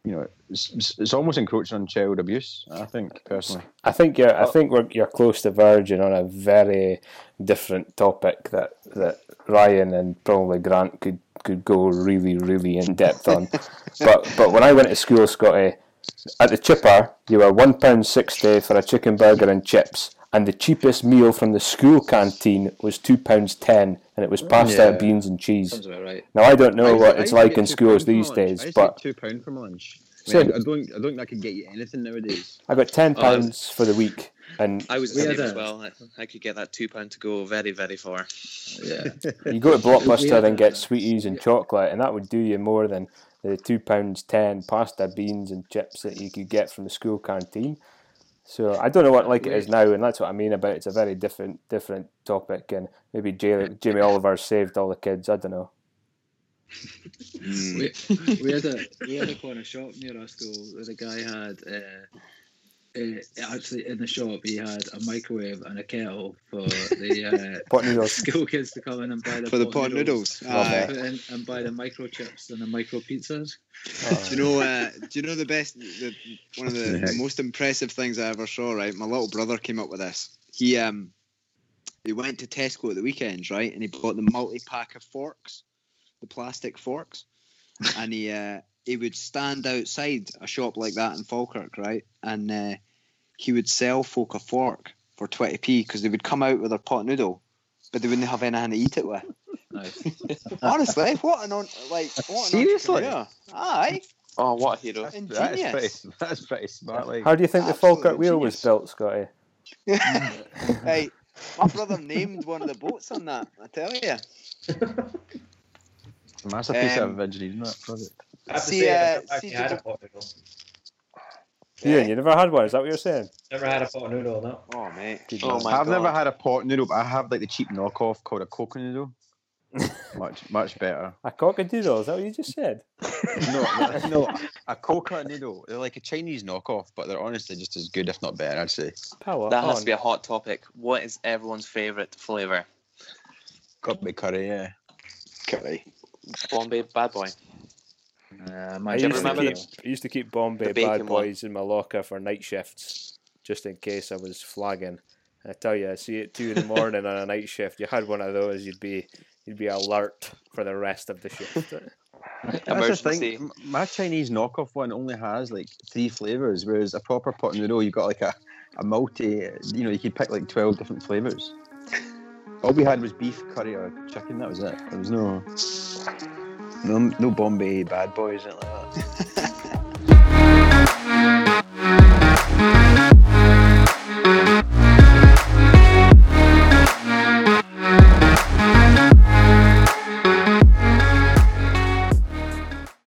You know, it's, it's- almost encroaching on child abuse. I think personally. I think you're. I think we're, you're close to verging on a very different topic that that Ryan and probably Grant could could go really really in depth on. but but when I went to school, Scotty, at the chipper, you were one pound sixty for a chicken burger and chips, and the cheapest meal from the school canteen was two pounds ten, and it was pasta, Yeah. beans, and cheese. About right. Now I don't know I what to- it's used like in schools pound for my these lunch. I days, used but two pound for my lunch. I, mean, I, I don't. I don't think that could get you anything nowadays. I got ten Oh, I was- pounds for the week, and I was We the as well. I, I could get that two pound to go very, very far. Yeah. You go to Blockbuster and get sweeties and chocolate, and that would do you more than the two pounds ten pasta, beans, and chips that you could get from the school canteen. So I don't know what like it is now, and that's what I mean about it's a very different different topic, and maybe Jamie, Jamie Oliver saved all the kids. I don't know. We, we had a we had a corner shop near our school where the guy had uh, uh, actually in the shop he had a microwave and a kettle for the Pot uh, noodles. school kids to come in and buy the For the pot noodles. Aye. Put in and buy the microchips and the micro pizzas. Do you know? Uh, do you know the best? The, one of the, the the most impressive things I ever saw. Right, my little brother came up with this. He um, he went to Tesco at the weekends, right, and he bought the multi pack of forks, the plastic forks, and he uh, he would stand outside a shop like that in Falkirk, right, and uh, he would sell folk a fork for twenty p because they would come out with their pot noodle, but they wouldn't have anything to eat it with. Nice. Honestly, what an on, like what Seriously? entrepreneur. Aye, Oh, what a hero! That's, that's pretty. That's pretty smart. Like, How do you think the Absolutely Falkirk wheel was built, Scotty? hey, my brother named one of the boats on that. I tell you. a massive piece Um, of engineering that project. I have to See, say, uh, I've never see, had a did pot noodle. Ian, you never had one. Is that what you're saying? Never had a pot noodle, no. Oh mate. Oh man. my I've god! never had a pot noodle, but I have like the cheap knockoff called a Koka noodle. much, much better. A cockadoodle. Is that what you just said? No, no, no, a Koka noodle. They're like a Chinese knockoff, but they're honestly just as good, if not better. I'd say. Power That has on. to be a hot topic. What is everyone's favourite flavour? Got to be curry, yeah. Curry. Bombay Bad Boy. Uh, I used, to remember keep, the- I used to keep Bombay the bacon Bad one? Boys in my locker for night shifts, just in case I was flagging. I tell you, I see it two in the morning on a night shift, you had one of those, you'd be you'd be alert for the rest of the shift. That's the Emergency. thing. My Chinese knockoff one only has like three flavors, whereas a proper pot noodle, you've got like a, a multi. You know, you could pick like twelve different flavors. All we had was beef, curry, or chicken. That was it. There was no, no, Bombay bad boys.